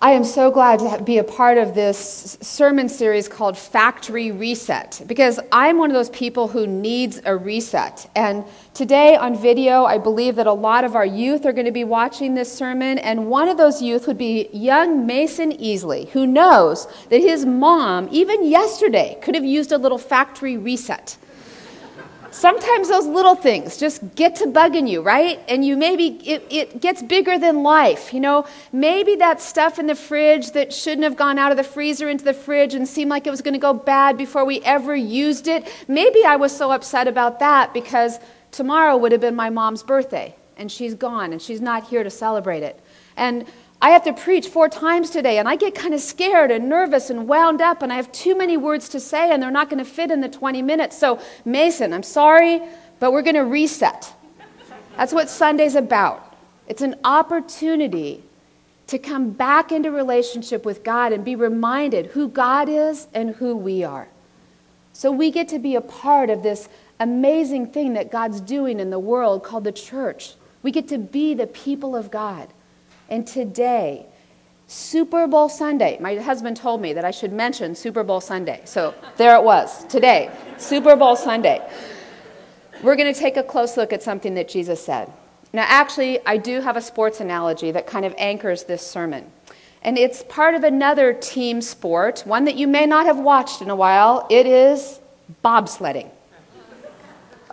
I am so glad to be a part of this sermon series called Factory Reset because I'm one of those people who needs a reset. And today on video, I believe that a lot of our youth are going to be watching this sermon. And one of those youth would be young Mason Easley, who knows that his mom, even yesterday, could have used a little factory reset. Sometimes those little things just get to bugging you, right? And you maybe, it, it gets bigger than life. You know, maybe that stuff in the fridge that shouldn't have gone out of the freezer into the fridge and seemed like it was going to go bad before we ever used it. Maybe I was so upset about that because tomorrow would have been my mom's birthday and she's gone and she's not here to celebrate it. And I have to preach four times today, and I get kind of scared and nervous and wound up, and I have too many words to say, and they're not going to fit in the 20 minutes. So, Mason, I'm sorry, but we're going to reset. That's what Sunday's about. It's an opportunity to come back into relationship with God and be reminded who God is and who we are. So, we get to be a part of this amazing thing that God's doing in the world called the church. We get to be the people of God. And today, Super Bowl Sunday, my husband told me that I should mention Super Bowl Sunday. So there it was, today, Super Bowl Sunday. We're going to take a close look at something that Jesus said. Now, actually, I do have a sports analogy that kind of anchors this sermon. And it's part of another team sport, one that you may not have watched in a while. It is bobsledding.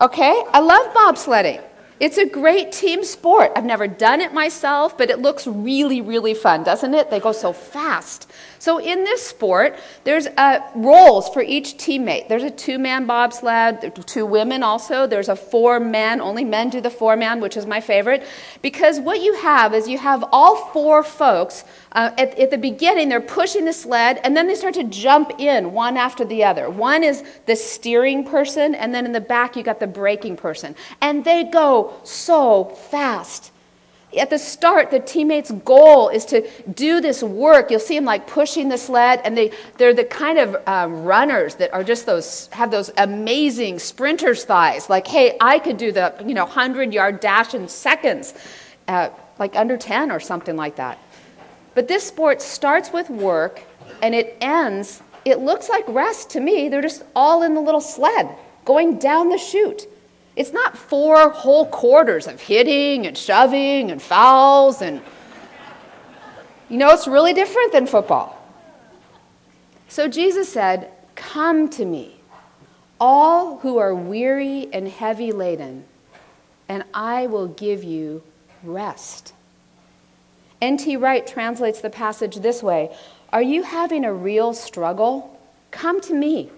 Okay? I love bobsledding. It's a great team sport. I've never done it myself, but it looks really, really fun, doesn't it? They go so fast. So in this sport, there's uh, roles for each teammate. There's a two-man bobsled, two women also. There's a four-man, only men do the four-man, which is my favorite. Because what you have is you have all four folks, uh, at, at the beginning, they're pushing the sled, and then they start to jump in one after the other. One is the steering person, and then in the back you got the braking person. And they go so fast at the start, the teammate's goal is to do this work. You'll see them like pushing the sled, and they, they're the kind of um, runners that are just those, have those amazing sprinter's thighs. Like, hey, I could do the, you know, 100 yard dash in seconds, uh, like under 10 or something like that. But this sport starts with work and it ends, it looks like rest to me. They're just all in the little sled going down the chute. It's not four whole quarters of hitting and shoving and fouls and you know, it's really different than football. So Jesus said, Come to me, all who are weary and heavy laden, and I will give you rest. N.T. Wright translates the passage this way Are you having a real struggle? Come to me.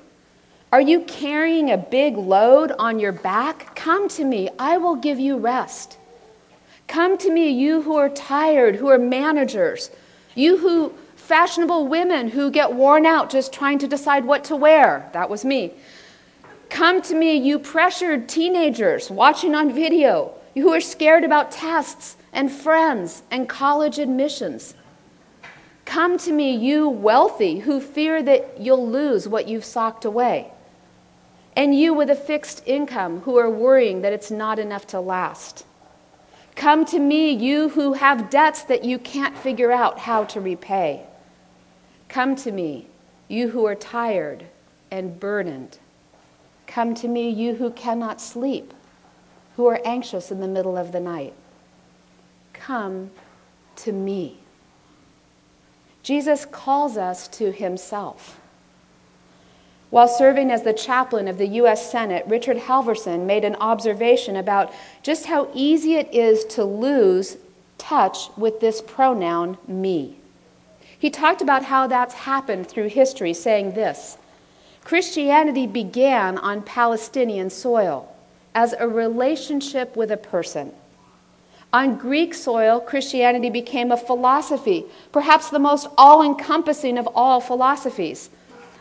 Are you carrying a big load on your back? Come to me. I will give you rest. Come to me, you who are tired, who are managers, you who fashionable women who get worn out just trying to decide what to wear. That was me. Come to me, you pressured teenagers watching on video, you who are scared about tests and friends and college admissions. Come to me, you wealthy who fear that you'll lose what you've socked away and you with a fixed income who are worrying that it's not enough to last. Come to me, you who have debts that you can't figure out how to repay. Come to me, you who are tired and burdened. Come to me, you who cannot sleep, who are anxious in the middle of the night. Come to me. Jesus calls us to himself. While serving as the chaplain of the U.S. Senate, Richard Halverson made an observation about just how easy it is to lose touch with this pronoun, me. He talked about how that's happened through history, saying this Christianity began on Palestinian soil as a relationship with a person. On Greek soil, Christianity became a philosophy, perhaps the most all encompassing of all philosophies.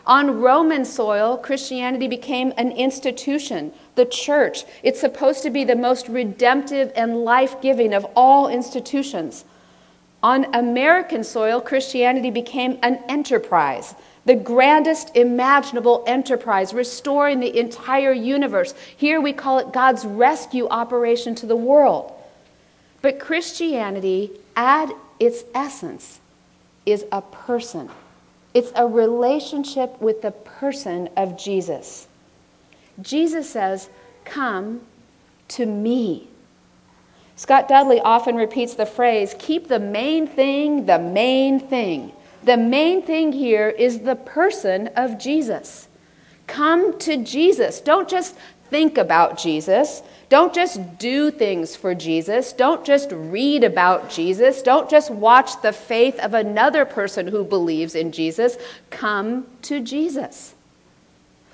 On Roman soil, Christianity became an institution, the church. It's supposed to be the most redemptive and life giving of all institutions. On American soil, Christianity became an enterprise, the grandest imaginable enterprise, restoring the entire universe. Here we call it God's rescue operation to the world. But Christianity, at its essence, is a person. It's a relationship with the person of Jesus. Jesus says, Come to me. Scott Dudley often repeats the phrase keep the main thing the main thing. The main thing here is the person of Jesus. Come to Jesus. Don't just think about Jesus. Don't just do things for Jesus. Don't just read about Jesus. Don't just watch the faith of another person who believes in Jesus. Come to Jesus.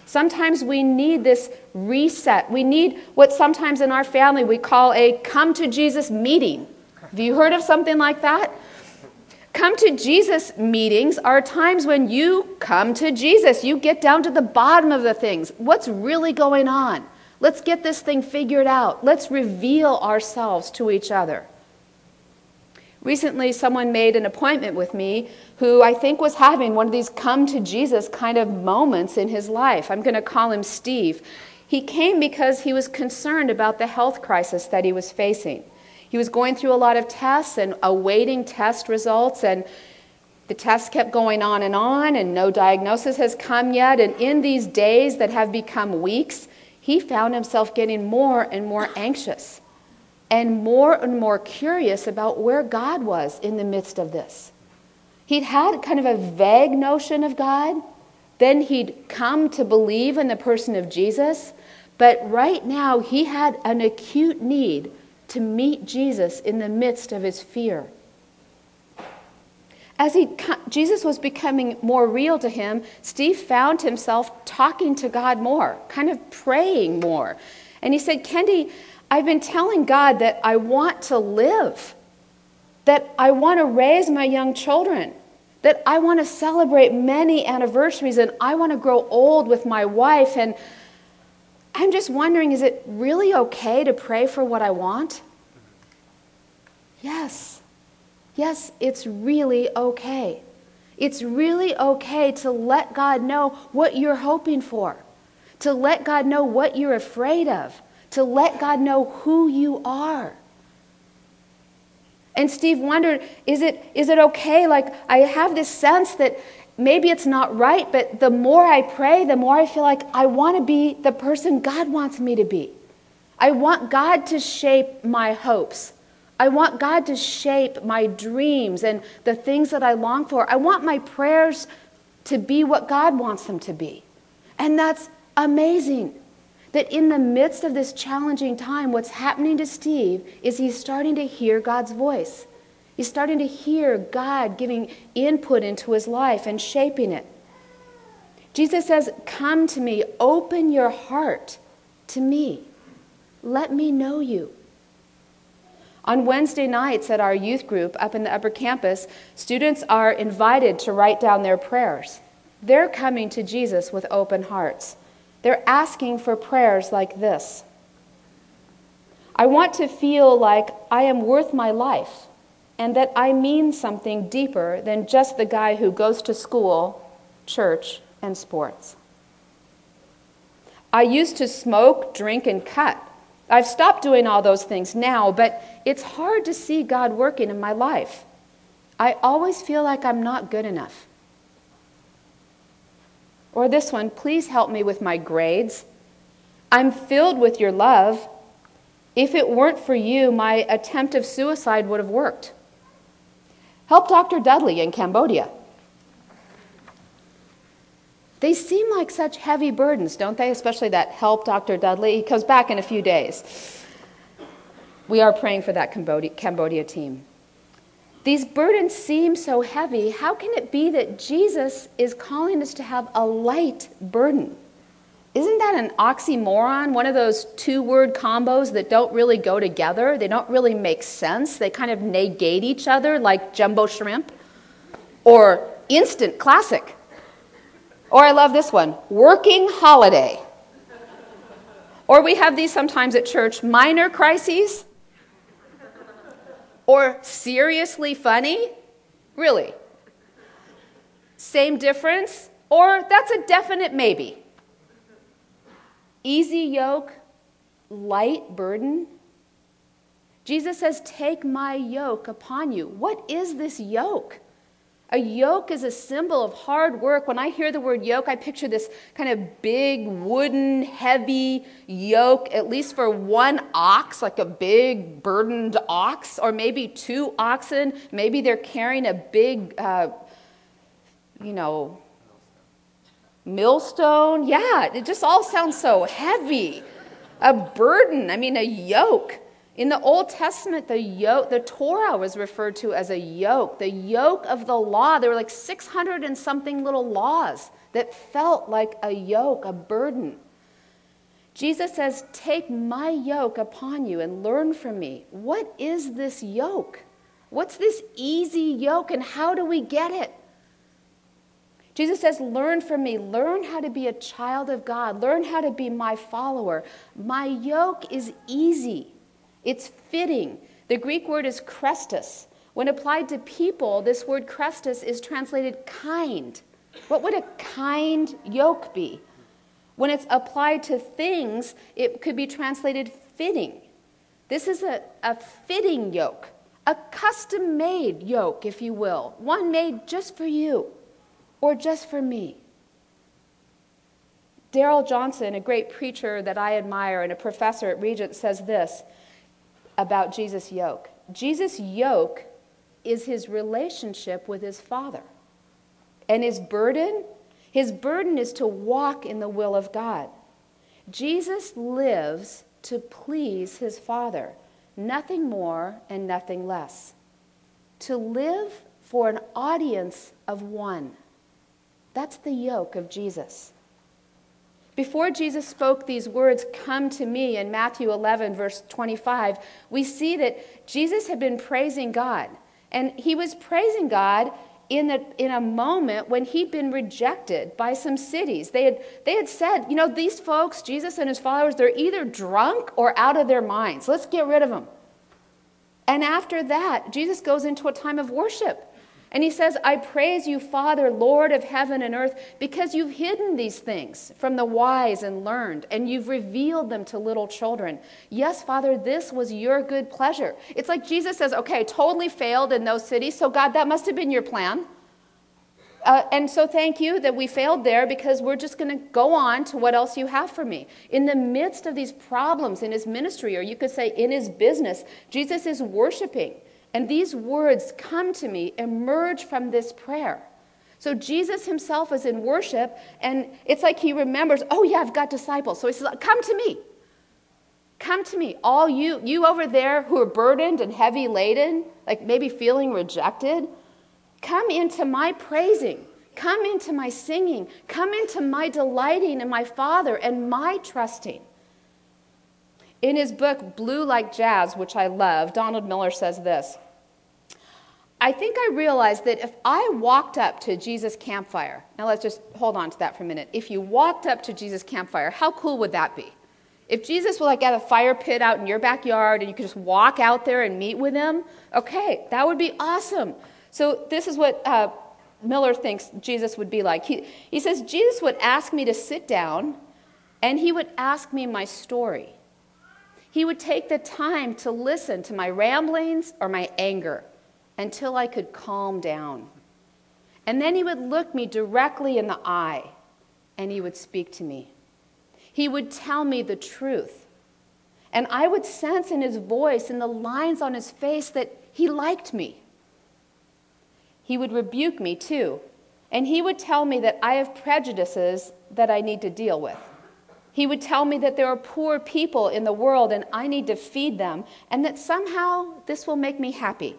Sometimes we need this reset. We need what sometimes in our family we call a come to Jesus meeting. Have you heard of something like that? Come to Jesus meetings are times when you come to Jesus. You get down to the bottom of the things. What's really going on? Let's get this thing figured out. Let's reveal ourselves to each other. Recently, someone made an appointment with me who I think was having one of these come to Jesus kind of moments in his life. I'm going to call him Steve. He came because he was concerned about the health crisis that he was facing. He was going through a lot of tests and awaiting test results, and the tests kept going on and on, and no diagnosis has come yet. And in these days that have become weeks, he found himself getting more and more anxious and more and more curious about where God was in the midst of this. He'd had kind of a vague notion of God, then he'd come to believe in the person of Jesus, but right now he had an acute need to meet Jesus in the midst of his fear. As he, Jesus was becoming more real to him, Steve found himself talking to God more, kind of praying more. And he said, Kendi, I've been telling God that I want to live, that I want to raise my young children, that I want to celebrate many anniversaries, and I want to grow old with my wife. And I'm just wondering is it really okay to pray for what I want? Mm-hmm. Yes. Yes, it's really okay. It's really okay to let God know what you're hoping for, to let God know what you're afraid of, to let God know who you are. And Steve wondered, is it, is it okay? Like, I have this sense that maybe it's not right, but the more I pray, the more I feel like I want to be the person God wants me to be. I want God to shape my hopes. I want God to shape my dreams and the things that I long for. I want my prayers to be what God wants them to be. And that's amazing that in the midst of this challenging time, what's happening to Steve is he's starting to hear God's voice. He's starting to hear God giving input into his life and shaping it. Jesus says, Come to me, open your heart to me. Let me know you. On Wednesday nights at our youth group up in the upper campus, students are invited to write down their prayers. They're coming to Jesus with open hearts. They're asking for prayers like this I want to feel like I am worth my life and that I mean something deeper than just the guy who goes to school, church, and sports. I used to smoke, drink, and cut. I've stopped doing all those things now, but it's hard to see God working in my life. I always feel like I'm not good enough. Or this one, please help me with my grades. I'm filled with your love. If it weren't for you, my attempt of suicide would have worked. Help Dr. Dudley in Cambodia. They seem like such heavy burdens, don't they? Especially that help Dr. Dudley. He comes back in a few days. We are praying for that Cambodia, Cambodia team. These burdens seem so heavy. How can it be that Jesus is calling us to have a light burden? Isn't that an oxymoron? One of those two word combos that don't really go together? They don't really make sense. They kind of negate each other, like jumbo shrimp or instant classic. Or I love this one working holiday. Or we have these sometimes at church minor crises or seriously funny? Really? Same difference? Or that's a definite maybe? Easy yoke, light burden? Jesus says, Take my yoke upon you. What is this yoke? A yoke is a symbol of hard work. When I hear the word yoke, I picture this kind of big, wooden, heavy yoke, at least for one ox, like a big, burdened ox, or maybe two oxen. Maybe they're carrying a big, uh, you know, millstone. Yeah, it just all sounds so heavy. A burden, I mean, a yoke. In the Old Testament, the yoke, the Torah was referred to as a yoke, the yoke of the law. There were like 600 and something little laws that felt like a yoke, a burden. Jesus says, Take my yoke upon you and learn from me. What is this yoke? What's this easy yoke and how do we get it? Jesus says, Learn from me. Learn how to be a child of God. Learn how to be my follower. My yoke is easy. It's fitting. The Greek word is chrestos. When applied to people, this word chrestos is translated kind. What would a kind yoke be? When it's applied to things, it could be translated fitting. This is a, a fitting yoke, a custom made yoke, if you will, one made just for you or just for me. Darrell Johnson, a great preacher that I admire and a professor at Regent, says this about Jesus' yoke. Jesus' yoke is his relationship with his Father. And his burden, his burden is to walk in the will of God. Jesus lives to please his Father, nothing more and nothing less. To live for an audience of one. That's the yoke of Jesus. Before Jesus spoke these words, come to me, in Matthew 11, verse 25, we see that Jesus had been praising God. And he was praising God in a, in a moment when he'd been rejected by some cities. They had, they had said, you know, these folks, Jesus and his followers, they're either drunk or out of their minds. Let's get rid of them. And after that, Jesus goes into a time of worship. And he says, I praise you, Father, Lord of heaven and earth, because you've hidden these things from the wise and learned, and you've revealed them to little children. Yes, Father, this was your good pleasure. It's like Jesus says, okay, totally failed in those cities, so God, that must have been your plan. Uh, and so thank you that we failed there because we're just going to go on to what else you have for me. In the midst of these problems in his ministry, or you could say in his business, Jesus is worshiping. And these words come to me, emerge from this prayer. So Jesus himself is in worship, and it's like he remembers, oh, yeah, I've got disciples. So he says, Come to me. Come to me. All you, you over there who are burdened and heavy laden, like maybe feeling rejected, come into my praising. Come into my singing. Come into my delighting in my Father and my trusting. In his book, Blue Like Jazz, which I love, Donald Miller says this I think I realized that if I walked up to Jesus' campfire, now let's just hold on to that for a minute. If you walked up to Jesus' campfire, how cool would that be? If Jesus were like at a fire pit out in your backyard and you could just walk out there and meet with him, okay, that would be awesome. So this is what uh, Miller thinks Jesus would be like. He, he says, Jesus would ask me to sit down and he would ask me my story. He would take the time to listen to my ramblings or my anger until I could calm down. And then he would look me directly in the eye and he would speak to me. He would tell me the truth. And I would sense in his voice and the lines on his face that he liked me. He would rebuke me too. And he would tell me that I have prejudices that I need to deal with. He would tell me that there are poor people in the world and I need to feed them, and that somehow this will make me happy.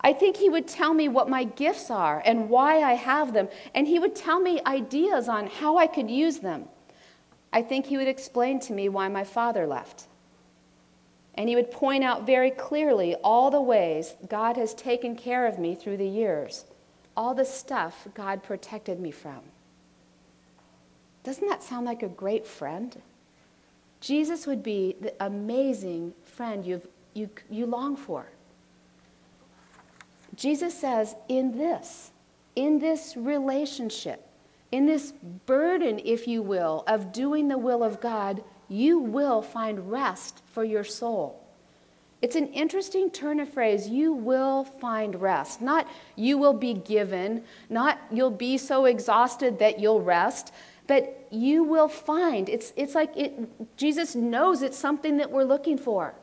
I think he would tell me what my gifts are and why I have them, and he would tell me ideas on how I could use them. I think he would explain to me why my father left. And he would point out very clearly all the ways God has taken care of me through the years, all the stuff God protected me from. Doesn't that sound like a great friend? Jesus would be the amazing friend you've, you, you long for. Jesus says, in this, in this relationship, in this burden, if you will, of doing the will of God, you will find rest for your soul. It's an interesting turn of phrase. You will find rest. Not you will be given, not you'll be so exhausted that you'll rest, but you will find. It's, it's like it, Jesus knows it's something that we're looking for.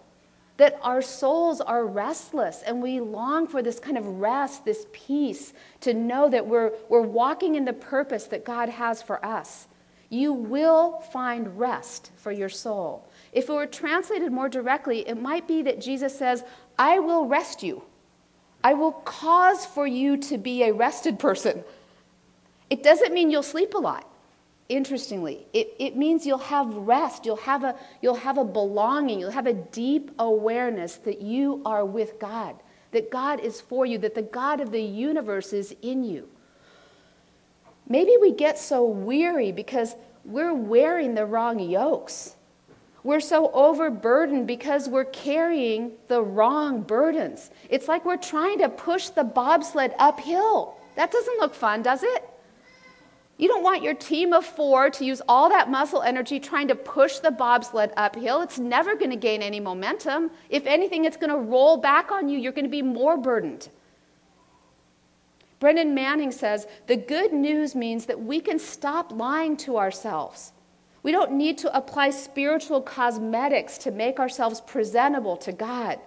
That our souls are restless and we long for this kind of rest, this peace, to know that we're, we're walking in the purpose that God has for us. You will find rest for your soul. If it were translated more directly, it might be that Jesus says, I will rest you. I will cause for you to be a rested person. It doesn't mean you'll sleep a lot interestingly. It, it means you'll have rest, you'll have, a, you'll have a belonging, you'll have a deep awareness that you are with God, that God is for you, that the God of the universe is in you. Maybe we get so weary because we're wearing the wrong yokes. We're so overburdened because we're carrying the wrong burdens. It's like we're trying to push the bobsled uphill. That doesn't look fun, does it? You don't want your team of four to use all that muscle energy trying to push the bobsled uphill. It's never going to gain any momentum. If anything, it's going to roll back on you. You're going to be more burdened. Brennan Manning says the good news means that we can stop lying to ourselves. We don't need to apply spiritual cosmetics to make ourselves presentable to God.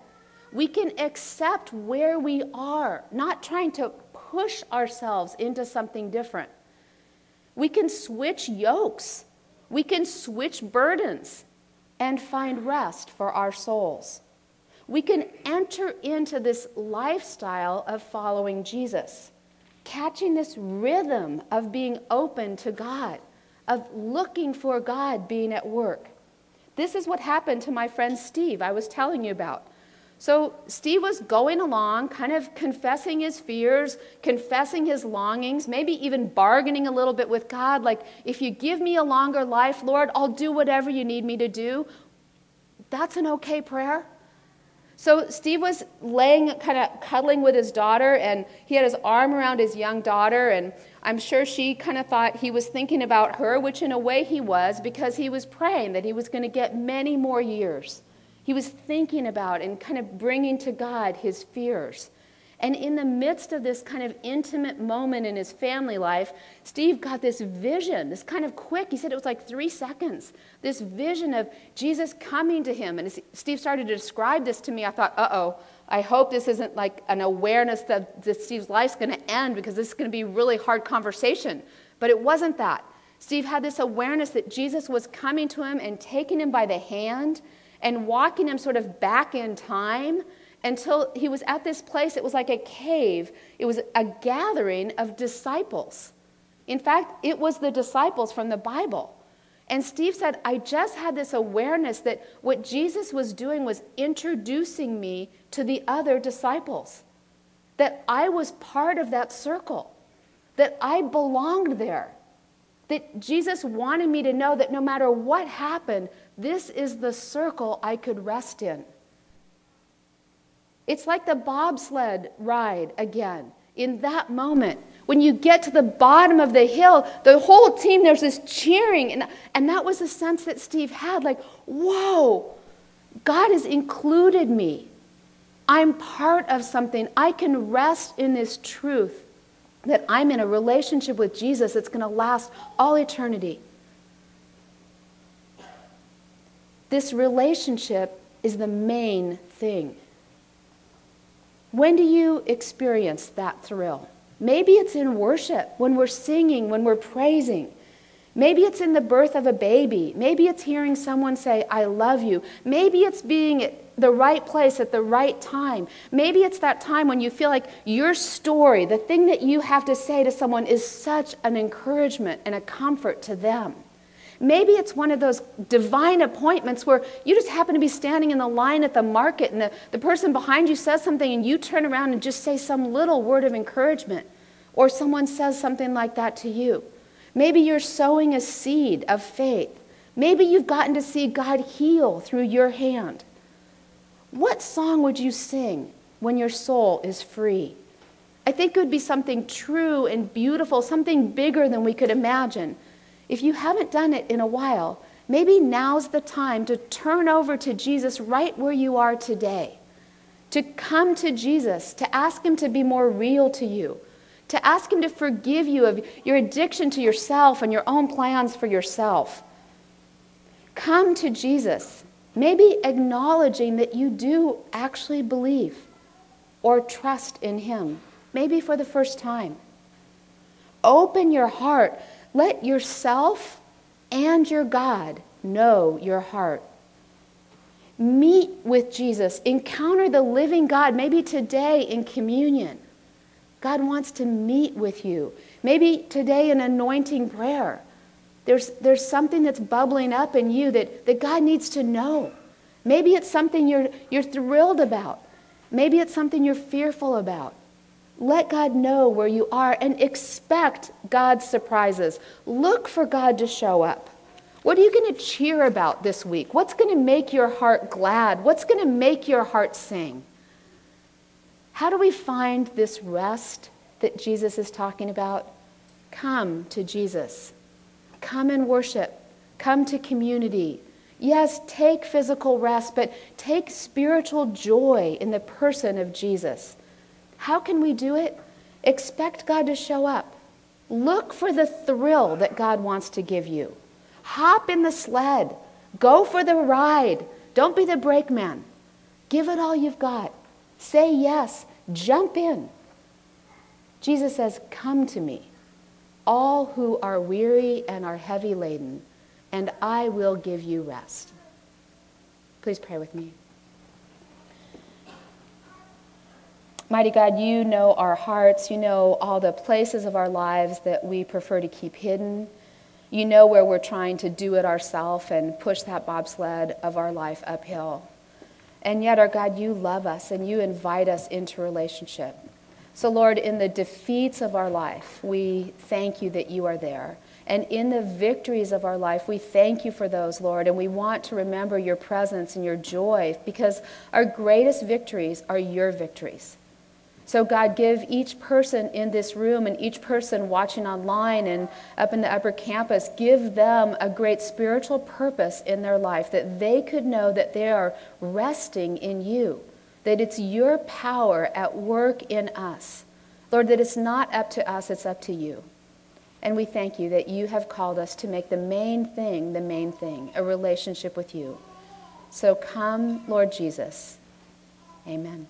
We can accept where we are, not trying to push ourselves into something different. We can switch yokes, we can switch burdens and find rest for our souls. We can enter into this lifestyle of following Jesus, catching this rhythm of being open to God, of looking for God being at work. This is what happened to my friend Steve, I was telling you about. So Steve was going along, kind of confessing his fears, confessing his longings, maybe even bargaining a little bit with God, like, if you give me a longer life, Lord, I'll do whatever you need me to do. That's an okay prayer. So Steve was laying, kind of cuddling with his daughter, and he had his arm around his young daughter, and I'm sure she kind of thought he was thinking about her, which in a way he was, because he was praying that he was going to get many more years. He was thinking about and kind of bringing to God his fears. And in the midst of this kind of intimate moment in his family life, Steve got this vision, this kind of quick, he said it was like three seconds, this vision of Jesus coming to him. And Steve started to describe this to me, I thought, uh oh, I hope this isn't like an awareness that, that Steve's life's going to end because this is going to be a really hard conversation. But it wasn't that. Steve had this awareness that Jesus was coming to him and taking him by the hand and walking him sort of back in time until he was at this place. It was like a cave, it was a gathering of disciples. In fact, it was the disciples from the Bible. And Steve said, I just had this awareness that what Jesus was doing was introducing me to the other disciples, that I was part of that circle, that I belonged there, that Jesus wanted me to know that no matter what happened, this is the circle I could rest in. It's like the bobsled ride again. In that moment, when you get to the bottom of the hill, the whole team, there's this cheering. And, and that was the sense that Steve had like, whoa, God has included me. I'm part of something. I can rest in this truth that I'm in a relationship with Jesus that's going to last all eternity. This relationship is the main thing. When do you experience that thrill? Maybe it's in worship, when we're singing, when we're praising. Maybe it's in the birth of a baby. Maybe it's hearing someone say, I love you. Maybe it's being at the right place at the right time. Maybe it's that time when you feel like your story, the thing that you have to say to someone, is such an encouragement and a comfort to them. Maybe it's one of those divine appointments where you just happen to be standing in the line at the market and the, the person behind you says something and you turn around and just say some little word of encouragement. Or someone says something like that to you. Maybe you're sowing a seed of faith. Maybe you've gotten to see God heal through your hand. What song would you sing when your soul is free? I think it would be something true and beautiful, something bigger than we could imagine. If you haven't done it in a while, maybe now's the time to turn over to Jesus right where you are today. to come to Jesus, to ask Him to be more real to you, to ask Him to forgive you of your addiction to yourself and your own plans for yourself. Come to Jesus, maybe acknowledging that you do actually believe or trust in Him, maybe for the first time. Open your heart. Let yourself and your God know your heart. Meet with Jesus. Encounter the living God, maybe today in communion. God wants to meet with you. Maybe today in anointing prayer. There's, there's something that's bubbling up in you that, that God needs to know. Maybe it's something you're, you're thrilled about. Maybe it's something you're fearful about. Let God know where you are and expect God's surprises. Look for God to show up. What are you going to cheer about this week? What's going to make your heart glad? What's going to make your heart sing? How do we find this rest that Jesus is talking about? Come to Jesus. Come and worship. Come to community. Yes, take physical rest, but take spiritual joy in the person of Jesus. How can we do it? Expect God to show up. Look for the thrill that God wants to give you. Hop in the sled. Go for the ride. Don't be the brakeman. Give it all you've got. Say yes. Jump in. Jesus says, Come to me, all who are weary and are heavy laden, and I will give you rest. Please pray with me. Mighty God, you know our hearts. You know all the places of our lives that we prefer to keep hidden. You know where we're trying to do it ourselves and push that bobsled of our life uphill. And yet, our God, you love us and you invite us into relationship. So, Lord, in the defeats of our life, we thank you that you are there. And in the victories of our life, we thank you for those, Lord. And we want to remember your presence and your joy because our greatest victories are your victories. So, God, give each person in this room and each person watching online and up in the upper campus, give them a great spiritual purpose in their life that they could know that they are resting in you, that it's your power at work in us. Lord, that it's not up to us, it's up to you. And we thank you that you have called us to make the main thing the main thing, a relationship with you. So come, Lord Jesus. Amen.